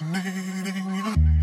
Needing you.